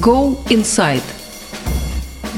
Go Inside.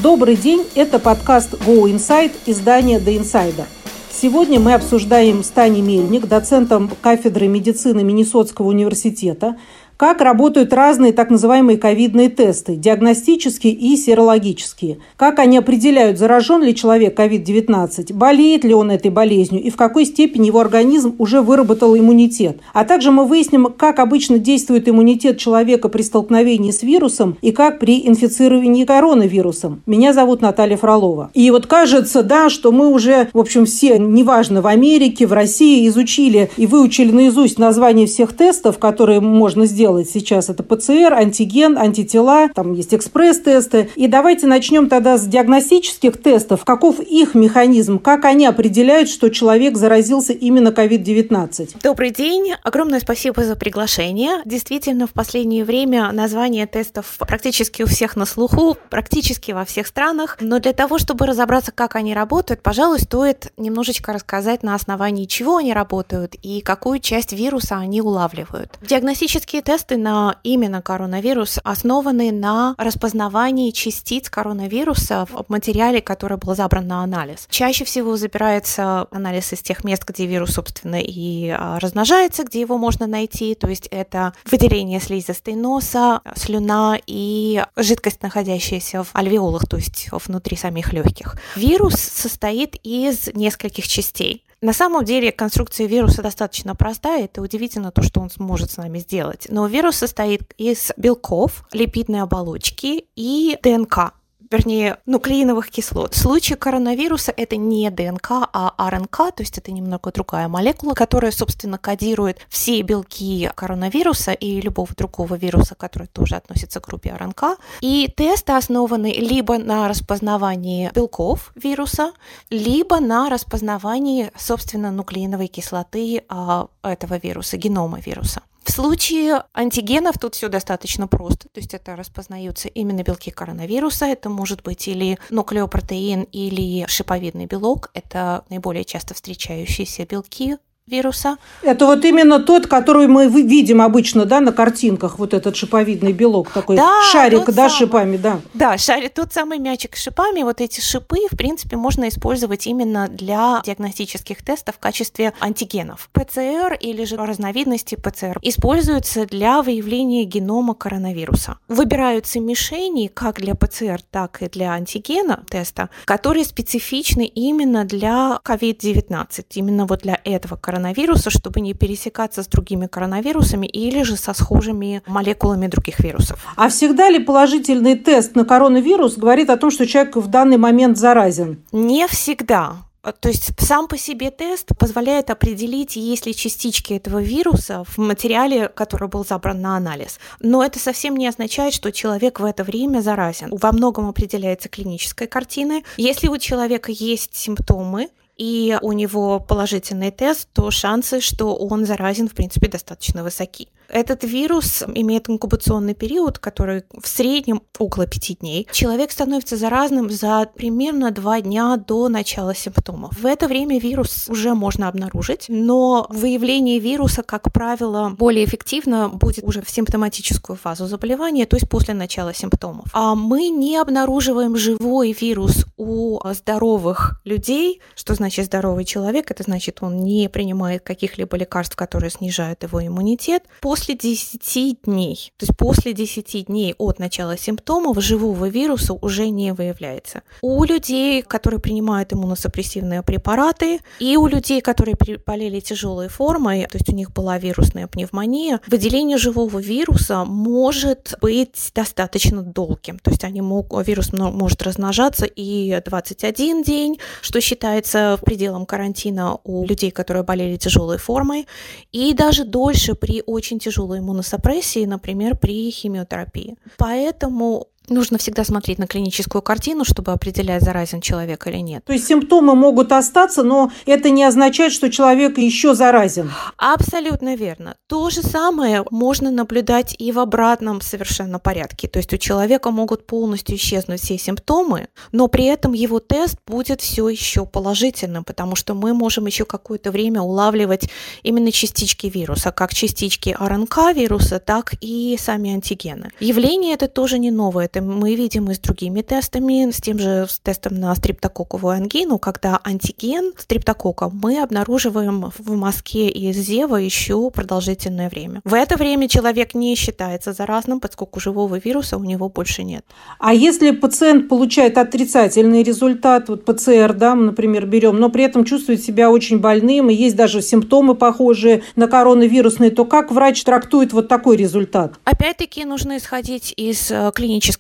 Добрый день, это подкаст Go Inside издания The Insider. Сегодня мы обсуждаем с Таней Мельник, доцентом кафедры медицины Миннесотского университета, как работают разные так называемые ковидные тесты, диагностические и серологические. Как они определяют, заражен ли человек COVID-19, болеет ли он этой болезнью и в какой степени его организм уже выработал иммунитет. А также мы выясним, как обычно действует иммунитет человека при столкновении с вирусом и как при инфицировании коронавирусом. Меня зовут Наталья Фролова. И вот кажется, да, что мы уже, в общем, все, неважно, в Америке, в России изучили и выучили наизусть название всех тестов, которые можно сделать делать сейчас, это ПЦР, антиген, антитела, там есть экспресс-тесты. И давайте начнем тогда с диагностических тестов. Каков их механизм? Как они определяют, что человек заразился именно COVID-19? Добрый день. Огромное спасибо за приглашение. Действительно, в последнее время название тестов практически у всех на слуху, практически во всех странах. Но для того, чтобы разобраться, как они работают, пожалуй, стоит немножечко рассказать, на основании чего они работают и какую часть вируса они улавливают. Диагностические тесты тесты на именно коронавирус основаны на распознавании частиц коронавируса в материале, который был забран на анализ. Чаще всего забирается анализ из тех мест, где вирус, собственно, и а, размножается, где его можно найти, то есть это выделение слизистой носа, слюна и жидкость, находящаяся в альвеолах, то есть внутри самих легких. Вирус состоит из нескольких частей. На самом деле конструкция вируса достаточно простая, это удивительно то, что он сможет с нами сделать. Но вирус состоит из белков, липидной оболочки и ДНК вернее, нуклеиновых кислот. В случае коронавируса это не ДНК, а РНК, то есть это немного другая молекула, которая, собственно, кодирует все белки коронавируса и любого другого вируса, который тоже относится к группе РНК. И тесты основаны либо на распознавании белков вируса, либо на распознавании, собственно, нуклеиновой кислоты а, этого вируса, генома вируса. В случае антигенов тут все достаточно просто, то есть это распознаются именно белки коронавируса, это может быть или нуклеопротеин, или шиповидный белок, это наиболее часто встречающиеся белки вируса. Это вот именно тот, который мы видим обычно, да, на картинках, вот этот шиповидный белок, такой да, шарик, да, самый. шипами, да. Да, шарик, тот самый мячик с шипами, вот эти шипы, в принципе, можно использовать именно для диагностических тестов в качестве антигенов. ПЦР или же разновидности ПЦР используются для выявления генома коронавируса. Выбираются мишени как для ПЦР, так и для антигена теста, которые специфичны именно для COVID-19, именно вот для этого коронавируса коронавируса, чтобы не пересекаться с другими коронавирусами или же со схожими молекулами других вирусов. А всегда ли положительный тест на коронавирус говорит о том, что человек в данный момент заразен? Не всегда. То есть сам по себе тест позволяет определить, есть ли частички этого вируса в материале, который был забран на анализ. Но это совсем не означает, что человек в это время заразен. Во многом определяется клинической картиной. Если у человека есть симптомы, и у него положительный тест, то шансы, что он заразен, в принципе, достаточно высоки. Этот вирус имеет инкубационный период, который в среднем около пяти дней. Человек становится заразным за примерно два дня до начала симптомов. В это время вирус уже можно обнаружить, но выявление вируса, как правило, более эффективно будет уже в симптоматическую фазу заболевания, то есть после начала симптомов. А мы не обнаруживаем живой вирус у здоровых людей. Что значит здоровый человек? Это значит, он не принимает каких-либо лекарств, которые снижают его иммунитет. После после 10 дней, то есть после 10 дней от начала симптомов живого вируса уже не выявляется. У людей, которые принимают иммуносупрессивные препараты, и у людей, которые болели тяжелой формой, то есть у них была вирусная пневмония, выделение живого вируса может быть достаточно долгим. То есть они могут, вирус может размножаться и 21 день, что считается пределом карантина у людей, которые болели тяжелой формой, и даже дольше при очень тяжелой иммуносупрессии, например, при химиотерапии. Поэтому Нужно всегда смотреть на клиническую картину, чтобы определять, заразен человек или нет. То есть симптомы могут остаться, но это не означает, что человек еще заразен. Абсолютно верно. То же самое можно наблюдать и в обратном совершенно порядке. То есть у человека могут полностью исчезнуть все симптомы, но при этом его тест будет все еще положительным, потому что мы можем еще какое-то время улавливать именно частички вируса, как частички РНК вируса, так и сами антигены. Явление это тоже не новое, это мы видим и с другими тестами, с тем же с тестом на стриптококковую ангину, когда антиген стриптокока мы обнаруживаем в мазке из ЗЕВа еще продолжительное время. В это время человек не считается заразным, поскольку живого вируса у него больше нет. А если пациент получает отрицательный результат, вот ПЦР, да, мы, например, берем, но при этом чувствует себя очень больным, и есть даже симптомы похожие на коронавирусные, то как врач трактует вот такой результат? Опять-таки нужно исходить из э,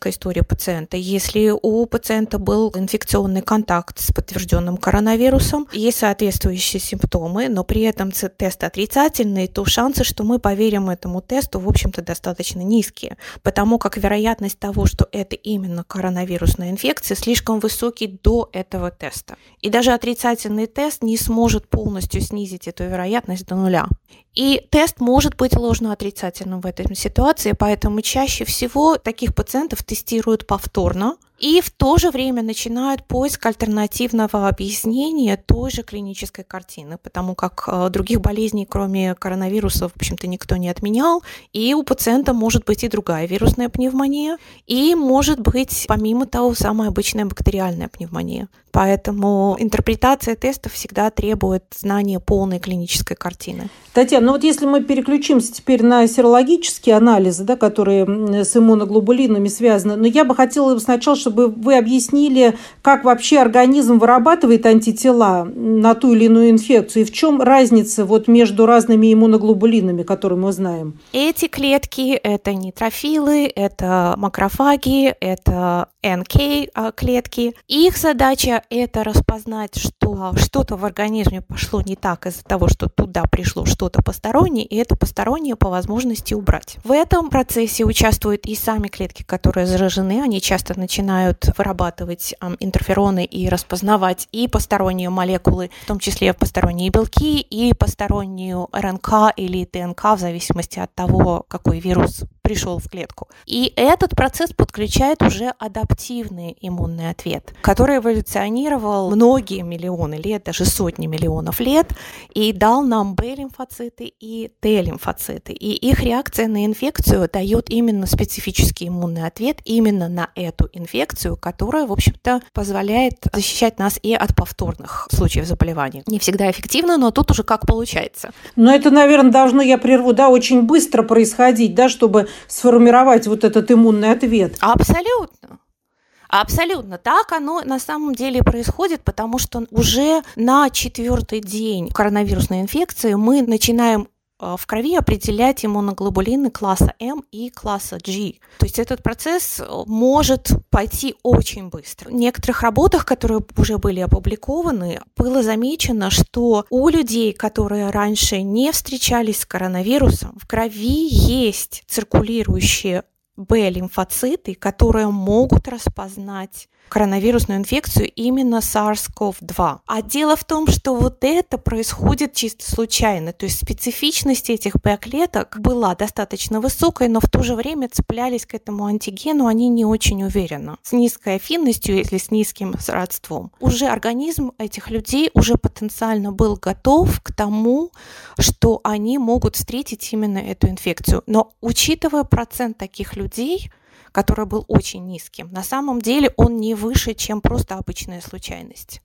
клинической истории пациента. Если у пациента был инфекционный контакт с подтвержденным коронавирусом, есть соответствующие симптомы, но при этом тест отрицательный, то шансы, что мы поверим этому тесту, в общем-то, достаточно низкие, потому как вероятность того, что это именно коронавирусная инфекция, слишком высокий до этого теста. И даже отрицательный тест не сможет полностью снизить эту вероятность до нуля. И тест может быть ложно-отрицательным в этой ситуации, поэтому чаще всего таких пациентов тестируют повторно, и в то же время начинают поиск альтернативного объяснения той же клинической картины, потому как э, других болезней, кроме коронавируса, в общем-то, никто не отменял, и у пациента может быть и другая вирусная пневмония, и может быть, помимо того, самая обычная бактериальная пневмония. Поэтому интерпретация тестов всегда требует знания полной клинической картины. Татьяна, ну вот если мы переключимся теперь на серологические анализы, да, которые с иммуноглобулинами связаны, но я бы хотела сначала, чтобы вы объяснили, как вообще организм вырабатывает антитела на ту или иную инфекцию, и в чем разница вот между разными иммуноглобулинами, которые мы знаем. Эти клетки – это нейтрофилы, это макрофаги, это НК-клетки. Их задача – это распознать, что что-то в организме пошло не так из-за того, что туда пришло что-то постороннее, и это постороннее по возможности убрать. В этом процессе участвуют и сами клетки, которые заражены. Они часто начинают вырабатывать интерфероны и распознавать и посторонние молекулы, в том числе посторонние белки, и постороннюю РНК или ДНК, в зависимости от того, какой вирус пришел в клетку. И этот процесс подключает уже адаптивный иммунный ответ, который эволюционировал многие миллионы лет, даже сотни миллионов лет, и дал нам Б-лимфоциты и Т-лимфоциты. И их реакция на инфекцию дает именно специфический иммунный ответ именно на эту инфекцию, которая, в общем-то, позволяет защищать нас и от повторных случаев заболевания. Не всегда эффективно, но тут уже как получается. Но это, наверное, должно, я прерву, да, очень быстро происходить, да, чтобы сформировать вот этот иммунный ответ. Абсолютно. Абсолютно так оно на самом деле происходит, потому что уже на четвертый день коронавирусной инфекции мы начинаем в крови определять иммуноглобулины класса М и класса G. То есть этот процесс э, может пойти очень быстро. В некоторых работах, которые уже были опубликованы, было замечено, что у людей, которые раньше не встречались с коронавирусом, в крови есть циркулирующие Б-лимфоциты, которые могут распознать коронавирусную инфекцию именно SARS-CoV-2. А дело в том, что вот это происходит чисто случайно, то есть специфичность этих Б-клеток была достаточно высокой, но в то же время цеплялись к этому антигену они не очень уверенно, с низкой афинностью или с низким родством. Уже организм этих людей уже потенциально был готов к тому, что они могут встретить именно эту инфекцию. Но учитывая процент таких людей, который был очень низким. На самом деле он не выше, чем просто обычная случайность.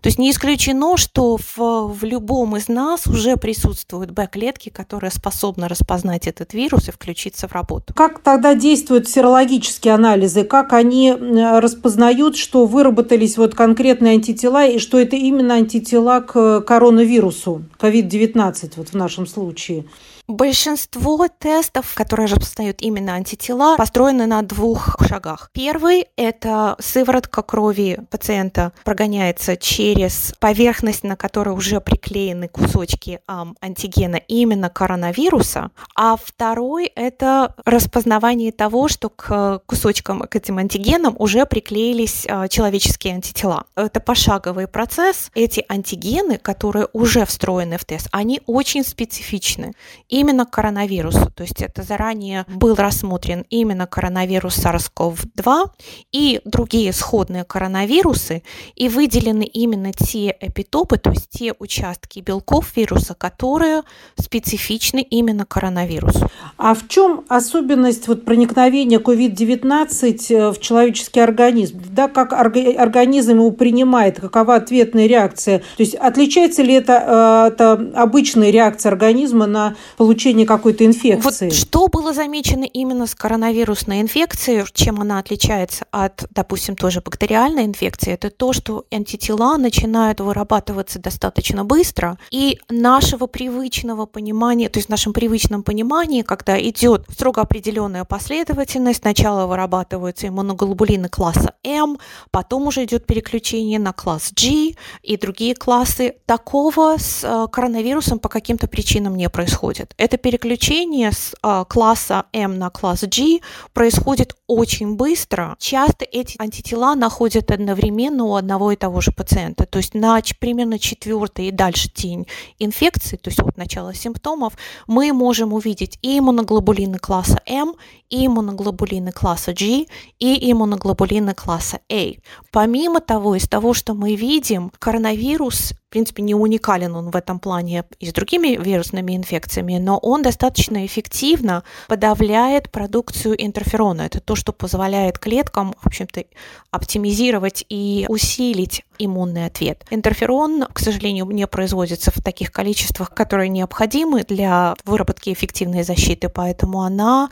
То есть не исключено, что в, в любом из нас уже присутствуют Б-клетки, которые способны распознать этот вирус и включиться в работу. Как тогда действуют серологические анализы? Как они распознают, что выработались вот конкретные антитела и что это именно антитела к коронавирусу, COVID-19 вот в нашем случае? Большинство тестов, которые распознают именно антитела, построены на двух шагах. Первый – это сыворотка крови пациента прогоняется через поверхность, на которой уже приклеены кусочки эм, антигена именно коронавируса. А второй – это распознавание того, что к кусочкам, к этим антигенам уже приклеились э, человеческие антитела. Это пошаговый процесс. Эти антигены, которые уже встроены в тест, они очень специфичны именно коронавирусу. То есть это заранее был рассмотрен именно коронавирус SARS-CoV-2 и другие сходные коронавирусы, и выделены именно те эпитопы, то есть те участки белков вируса, которые специфичны именно коронавирусу. А в чем особенность вот проникновения COVID-19 э, в человеческий организм? Да, как организм его принимает, какова ответная реакция? То есть отличается ли это, э, это обычная реакция организма на получение какой-то инфекции. Вот что было замечено именно с коронавирусной инфекцией, чем она отличается от, допустим, тоже бактериальной инфекции, это то, что антитела начинают вырабатываться достаточно быстро, и нашего привычного понимания, то есть в нашем привычном понимании, когда идет строго определенная последовательность, сначала вырабатываются иммуноглобулины класса М, потом уже идет переключение на класс G и другие классы. Такого с э, коронавирусом по каким-то причинам не происходит. Это переключение с а, класса М на класс G происходит очень быстро. Часто эти антитела находят одновременно у одного и того же пациента. То есть на примерно четвертый и дальше день инфекции, то есть от начала симптомов, мы можем увидеть и иммуноглобулины класса М, и иммуноглобулины класса G, и иммуноглобулины класса A. Помимо того, из того, что мы видим, коронавирус принципе, не уникален он в этом плане и с другими вирусными инфекциями, но он достаточно эффективно подавляет продукцию интерферона. Это то, что позволяет клеткам, в общем-то, оптимизировать и усилить иммунный ответ. Интерферон, к сожалению, не производится в таких количествах, которые необходимы для выработки эффективной защиты, поэтому она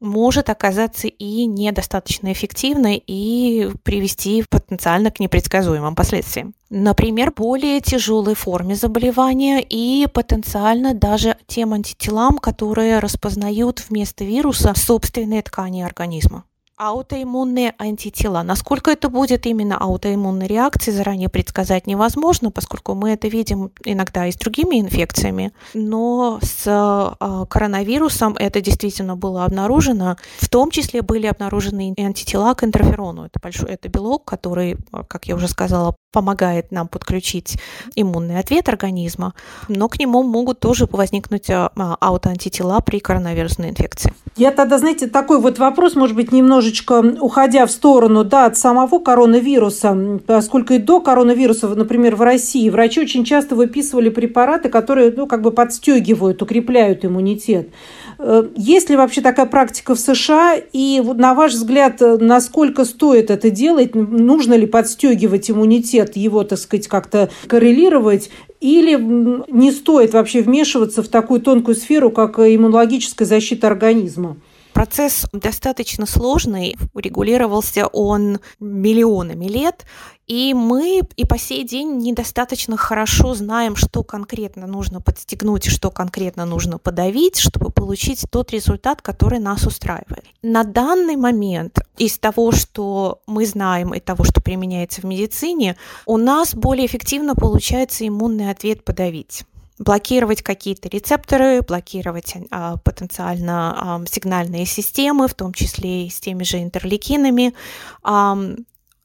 может оказаться и недостаточно эффективной и привести потенциально к непредсказуемым последствиям. Например, более тяжелой форме заболевания и потенциально даже тем антителам, которые распознают вместо вируса собственные ткани организма. Аутоиммунные антитела. Насколько это будет именно аутоиммунной реакцией, заранее предсказать невозможно, поскольку мы это видим иногда и с другими инфекциями. Но с э, коронавирусом это действительно было обнаружено. В том числе были обнаружены антитела к интерферону. Это, большой, это белок, который, как я уже сказала, помогает нам подключить иммунный ответ организма, но к нему могут тоже возникнуть а, аутоантитела при коронавирусной инфекции. Я тогда, знаете, такой вот вопрос, может быть, немножечко уходя в сторону да, от самого коронавируса, поскольку и до коронавируса, например, в России врачи очень часто выписывали препараты, которые ну, как бы подстегивают, укрепляют иммунитет. Э, есть ли вообще такая практика в США? И на ваш взгляд, насколько стоит это делать? Нужно ли подстегивать иммунитет, его, так сказать, как-то коррелировать? Или не стоит вообще вмешиваться в такую тонкую сферу, как иммунологическая защита организма? Процесс достаточно сложный, регулировался он миллионами лет, и мы и по сей день недостаточно хорошо знаем, что конкретно нужно подстегнуть, что конкретно нужно подавить, чтобы получить тот результат, который нас устраивает. На данный момент из того, что мы знаем и того, что применяется в медицине, у нас более эффективно получается иммунный ответ подавить блокировать какие-то рецепторы, блокировать а, потенциально а, сигнальные системы, в том числе и с теми же интерлейкинами. А,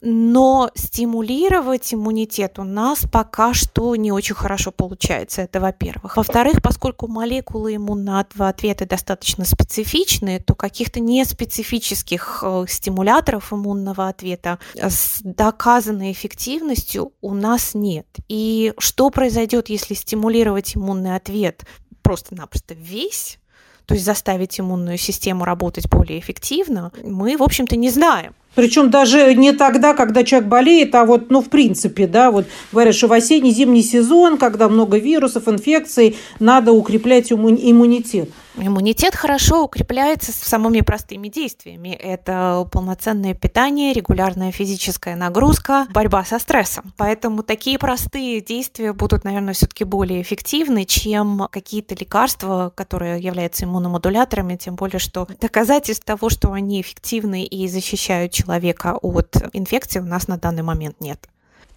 но стимулировать иммунитет у нас пока что не очень хорошо получается, это во-первых. Во-вторых, поскольку молекулы иммунного ответа достаточно специфичные, то каких-то неспецифических э, стимуляторов иммунного ответа с доказанной эффективностью у нас нет. И что произойдет, если стимулировать иммунный ответ просто-напросто весь, то есть заставить иммунную систему работать более эффективно, мы, в общем-то, не знаем. Причем даже не тогда, когда человек болеет, а вот, ну, в принципе, да, вот говорят, что в осенний-зимний сезон, когда много вирусов, инфекций, надо укреплять иммунитет. Иммунитет хорошо укрепляется самыми простыми действиями. Это полноценное питание, регулярная физическая нагрузка, борьба со стрессом. Поэтому такие простые действия будут, наверное, все-таки более эффективны, чем какие-то лекарства, которые являются иммуномодуляторами, тем более, что доказательств того, что они эффективны и защищают человека от инфекции, у нас на данный момент нет.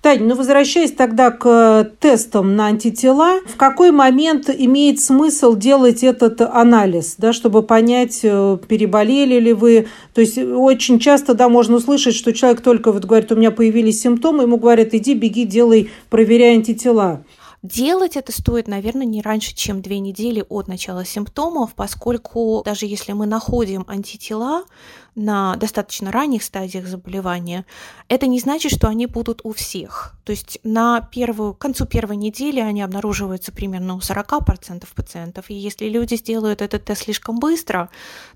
Таня, ну возвращаясь тогда к э, тестам на антитела, в какой момент имеет смысл делать этот анализ, да, чтобы понять, э, переболели ли вы? То есть очень часто, да, можно услышать, что человек только вот говорит, у меня появились симптомы, ему говорят, иди, беги, делай, проверяй антитела. Делать это стоит, наверное, не раньше, чем две недели от начала симптомов, поскольку даже если мы находим антитела, на достаточно ранних стадиях заболевания, это не значит, что они будут у всех. То есть на первую, к концу первой недели они обнаруживаются примерно у 40% пациентов. И если люди сделают этот тест слишком быстро,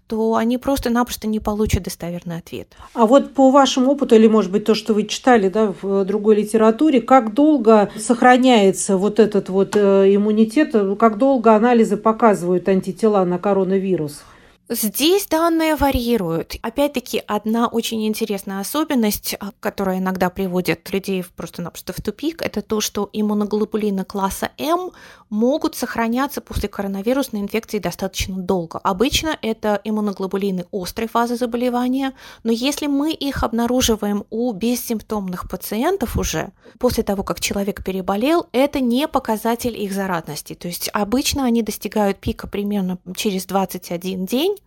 то они просто-напросто не получат достоверный ответ. А вот по вашему опыту, или, может быть, то, что вы читали да, в другой литературе, как долго сохраняется вот этот вот э, иммунитет, как долго анализы показывают антитела на коронавирус? Здесь данные варьируют. Опять-таки, одна очень интересная особенность, а, которая иногда приводит людей просто-напросто в тупик, это то, что иммуноглобулины класса М могут сохраняться после коронавирусной инфекции достаточно долго. Обычно это иммуноглобулины острой фазы заболевания, но если мы их обнаруживаем у бессимптомных пациентов уже, после того, как человек переболел, это не показатель их заразности. То есть обычно они достигают пика примерно через 21 день,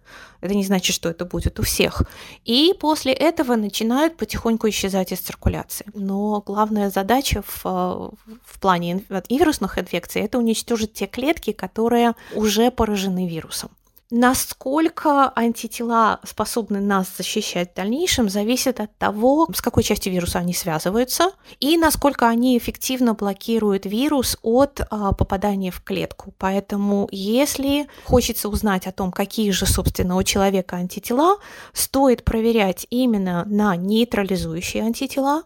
это не значит, что это будет у всех. И после этого начинают потихоньку исчезать из циркуляции. Но главная задача в, в плане вирусных инфекций – это уничтожить те клетки, которые уже поражены вирусом. Насколько антитела способны нас защищать в дальнейшем, зависит от того, с какой частью вируса они связываются и насколько они эффективно блокируют вирус от а, попадания в клетку. Поэтому, если хочется узнать о том, какие же, собственно, у человека антитела, стоит проверять именно на нейтрализующие антитела,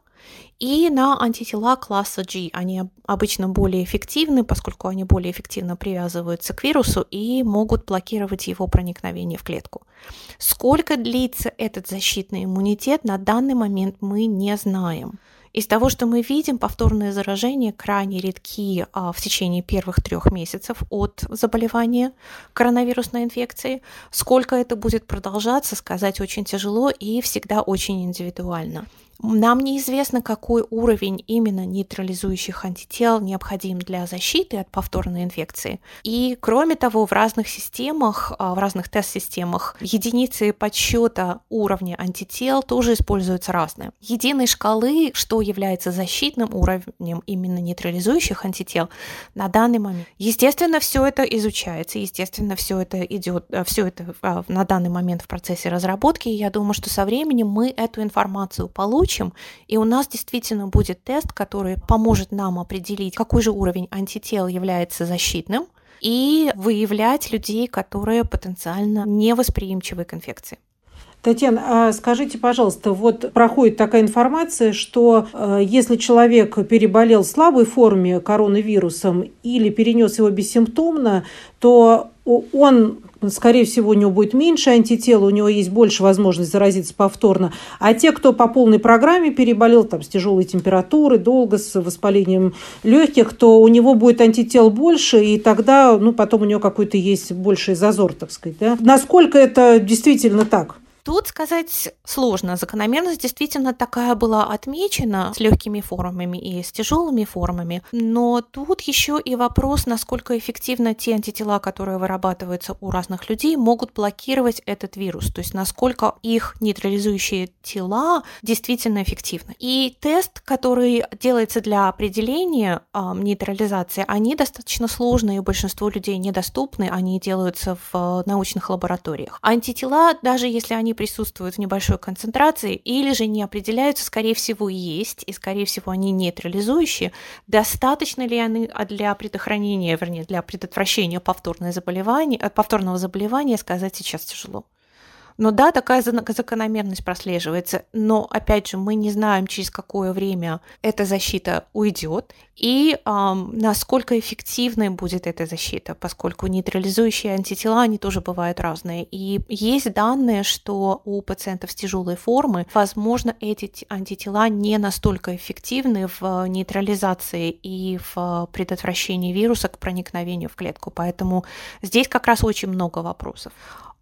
и на антитела класса G. Они обычно более эффективны, поскольку они более эффективно привязываются к вирусу и могут блокировать его проникновение в клетку. Сколько длится этот защитный иммунитет, на данный момент мы не знаем. Из того, что мы видим, повторные заражения крайне редки а, в течение первых трех месяцев от заболевания коронавирусной инфекцией. Сколько это будет продолжаться, сказать очень тяжело и всегда очень индивидуально. Нам неизвестно, какой уровень именно нейтрализующих антител необходим для защиты от повторной инфекции. И кроме того, в разных системах, а, в разных тест-системах единицы подсчета уровня антител тоже используются разные. Единой шкалы, что является защитным уровнем именно нейтрализующих антител на данный момент. Естественно, все это изучается, естественно, все это идет, э, все это а, на данный момент в процессе разработки. И я думаю, что со временем мы эту информацию получим получим, и у нас действительно будет тест, который поможет нам определить, какой же уровень антител является защитным, и выявлять людей, которые потенциально невосприимчивы к инфекции. Татьяна, а скажите, пожалуйста, вот проходит такая информация, что э, если человек переболел в слабой форме коронавирусом или перенес его бессимптомно, то он скорее всего, у него будет меньше антител, у него есть больше возможность заразиться повторно. А те, кто по полной программе переболел там, с тяжелой температурой, долго, с воспалением легких, то у него будет антител больше, и тогда ну, потом у него какой-то есть больший зазор, так сказать. Да? Насколько это действительно так? Тут сказать сложно. Закономерность действительно такая была отмечена с легкими формами и с тяжелыми формами. Но тут еще и вопрос, насколько эффективно те антитела, которые вырабатываются у разных людей, могут блокировать этот вирус. То есть насколько их нейтрализующие тела действительно эффективны. И тест, который делается для определения э, нейтрализации, они достаточно сложные, большинству людей недоступны, они делаются в э, научных лабораториях. Антитела, даже если они присутствуют в небольшой концентрации или же не определяются, скорее всего, есть, и, скорее всего, они нейтрализующие. Достаточно ли они для предохранения, вернее, для предотвращения повторного заболевания, повторного заболевания, сказать сейчас тяжело. Но да, такая закономерность прослеживается, но опять же мы не знаем, через какое время эта защита уйдет и эм, насколько эффективной будет эта защита, поскольку нейтрализующие антитела, они тоже бывают разные. И есть данные, что у пациентов с тяжелой формы, возможно, эти антитела не настолько эффективны в нейтрализации и в предотвращении вируса к проникновению в клетку. Поэтому здесь как раз очень много вопросов.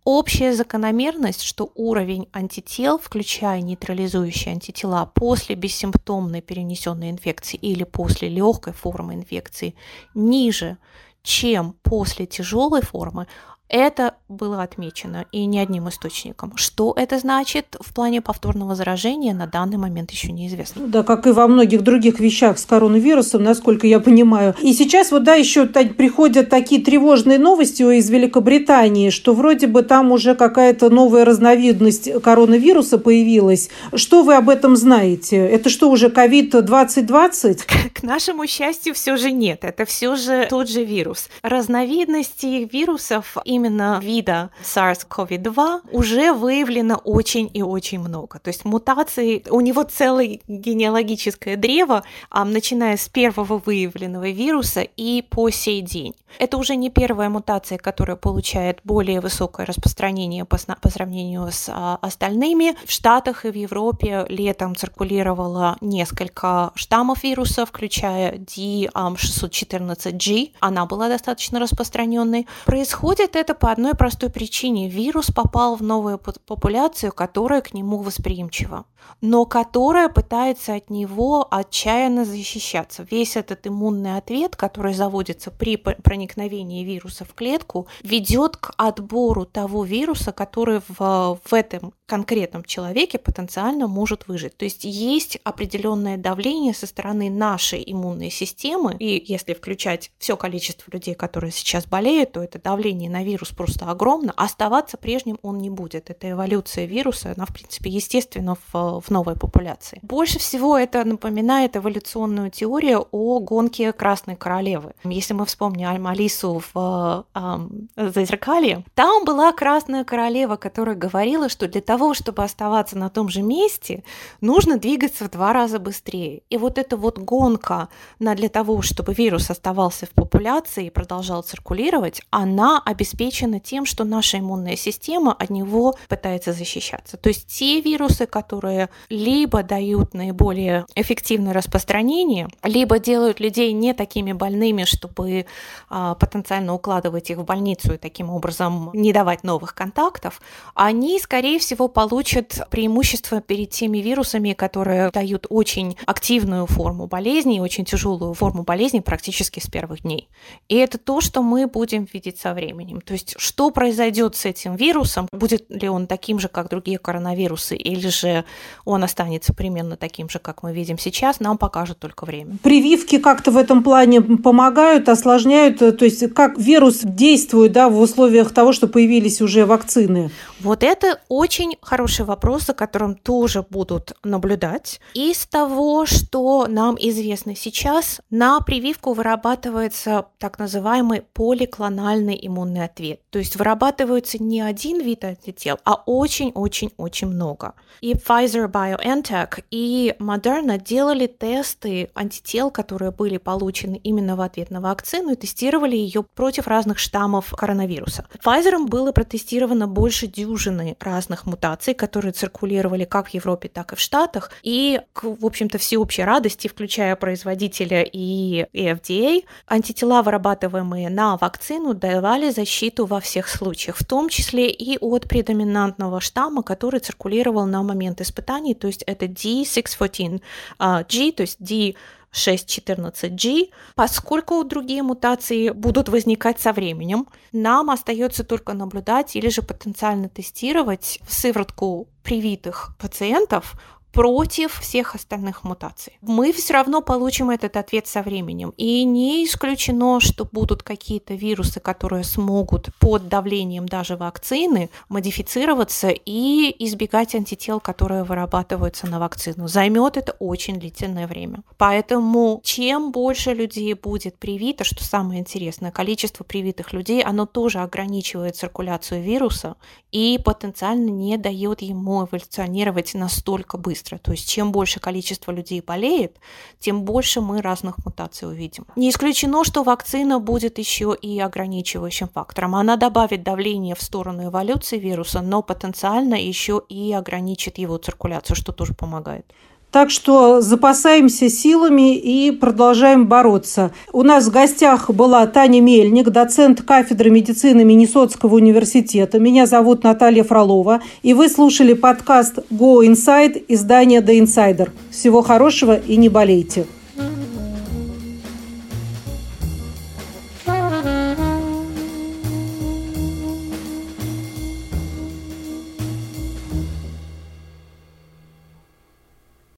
Общая закономерность, что уровень антител, включая нейтрализующие антитела после бессимптомной перенесенной инфекции или после легкой формы инфекции, ниже, чем после тяжелой формы, это было отмечено и не одним источником. Что это значит в плане повторного заражения, на данный момент еще неизвестно. Да, как и во многих других вещах с коронавирусом, насколько я понимаю. И сейчас вот, да, еще приходят такие тревожные новости из Великобритании, что вроде бы там уже какая-то новая разновидность коронавируса появилась. Что вы об этом знаете? Это что, уже ковид-2020? К нашему счастью, все же нет. Это все же тот же вирус. Разновидностей вирусов им именно вида SARS-CoV-2 уже выявлено очень и очень много. То есть мутаций, у него целое генеалогическое древо, а, начиная с первого выявленного вируса и по сей день. Это уже не первая мутация, которая получает более высокое распространение по, по сравнению с а, остальными. В Штатах и в Европе летом циркулировало несколько штаммов вируса, включая D614G. Она была достаточно распространенной. Происходит это по одной простой причине. Вирус попал в новую популяцию, которая к нему восприимчива, но которая пытается от него отчаянно защищаться. Весь этот иммунный ответ, который заводится при проникновении вируса в клетку ведет к отбору того вируса, который в, в этом конкретном человеке потенциально может выжить. То есть есть определенное давление со стороны нашей иммунной системы, и если включать все количество людей, которые сейчас болеют, то это давление на вирус просто огромно. Оставаться прежним он не будет. Это эволюция вируса, она, в принципе, естественно в, в новой популяции. Больше всего это напоминает эволюционную теорию о гонке Красной Королевы. Если мы вспомним Алису в э, Зазеркалье, там была Красная Королева, которая говорила, что для того, чтобы оставаться на том же месте, нужно двигаться в два раза быстрее. И вот эта вот гонка на для того, чтобы вирус оставался в популяции и продолжал циркулировать, она обеспечена тем, что наша иммунная система от него пытается защищаться. То есть те вирусы, которые либо дают наиболее эффективное распространение, либо делают людей не такими больными, чтобы а, потенциально укладывать их в больницу и таким образом не давать новых контактов, они, скорее всего, получат преимущество перед теми вирусами, которые дают очень активную форму болезни, очень тяжелую форму болезни практически с первых дней. И это то, что мы будем видеть со временем. То есть, что произойдет с этим вирусом, будет ли он таким же, как другие коронавирусы, или же он останется примерно таким же, как мы видим сейчас, нам покажет только время. Прививки как-то в этом плане помогают, осложняют, то есть как вирус действует да, в условиях того, что появились уже вакцины? Вот это очень хороший вопрос, за которым тоже будут наблюдать. Из того, что нам известно сейчас, на прививку вырабатывается так называемый поликлональный иммунный ответ. То есть вырабатывается не один вид антител, а очень-очень-очень много. И Pfizer BioNTech и Moderna делали тесты антител, которые были получены именно в ответ на вакцину, и тестировали ее против разных штаммов коронавируса. Pfizer было протестировано больше дюжины разных мутаций которые циркулировали как в Европе, так и в Штатах. И, к, в общем-то, всеобщей радости, включая производителя и FDA, антитела, вырабатываемые на вакцину, давали защиту во всех случаях, в том числе и от предоминантного штамма, который циркулировал на момент испытаний, то есть это D614G, а, то есть D 614G, поскольку другие мутации будут возникать со временем, нам остается только наблюдать или же потенциально тестировать сыворотку привитых пациентов против всех остальных мутаций. Мы все равно получим этот ответ со временем. И не исключено, что будут какие-то вирусы, которые смогут под давлением даже вакцины модифицироваться и избегать антител, которые вырабатываются на вакцину. Займет это очень длительное время. Поэтому чем больше людей будет привито, что самое интересное, количество привитых людей, оно тоже ограничивает циркуляцию вируса и потенциально не дает ему эволюционировать настолько быстро быстро. То есть чем больше количество людей болеет, тем больше мы разных мутаций увидим. Не исключено, что вакцина будет еще и ограничивающим фактором. Она добавит давление в сторону эволюции вируса, но потенциально еще и ограничит его циркуляцию, что тоже помогает. Так что запасаемся силами и продолжаем бороться. У нас в гостях была Таня Мельник, доцент кафедры медицины Миннесотского университета. Меня зовут Наталья Фролова. И вы слушали подкаст Go Inside издания The Insider. Всего хорошего и не болейте.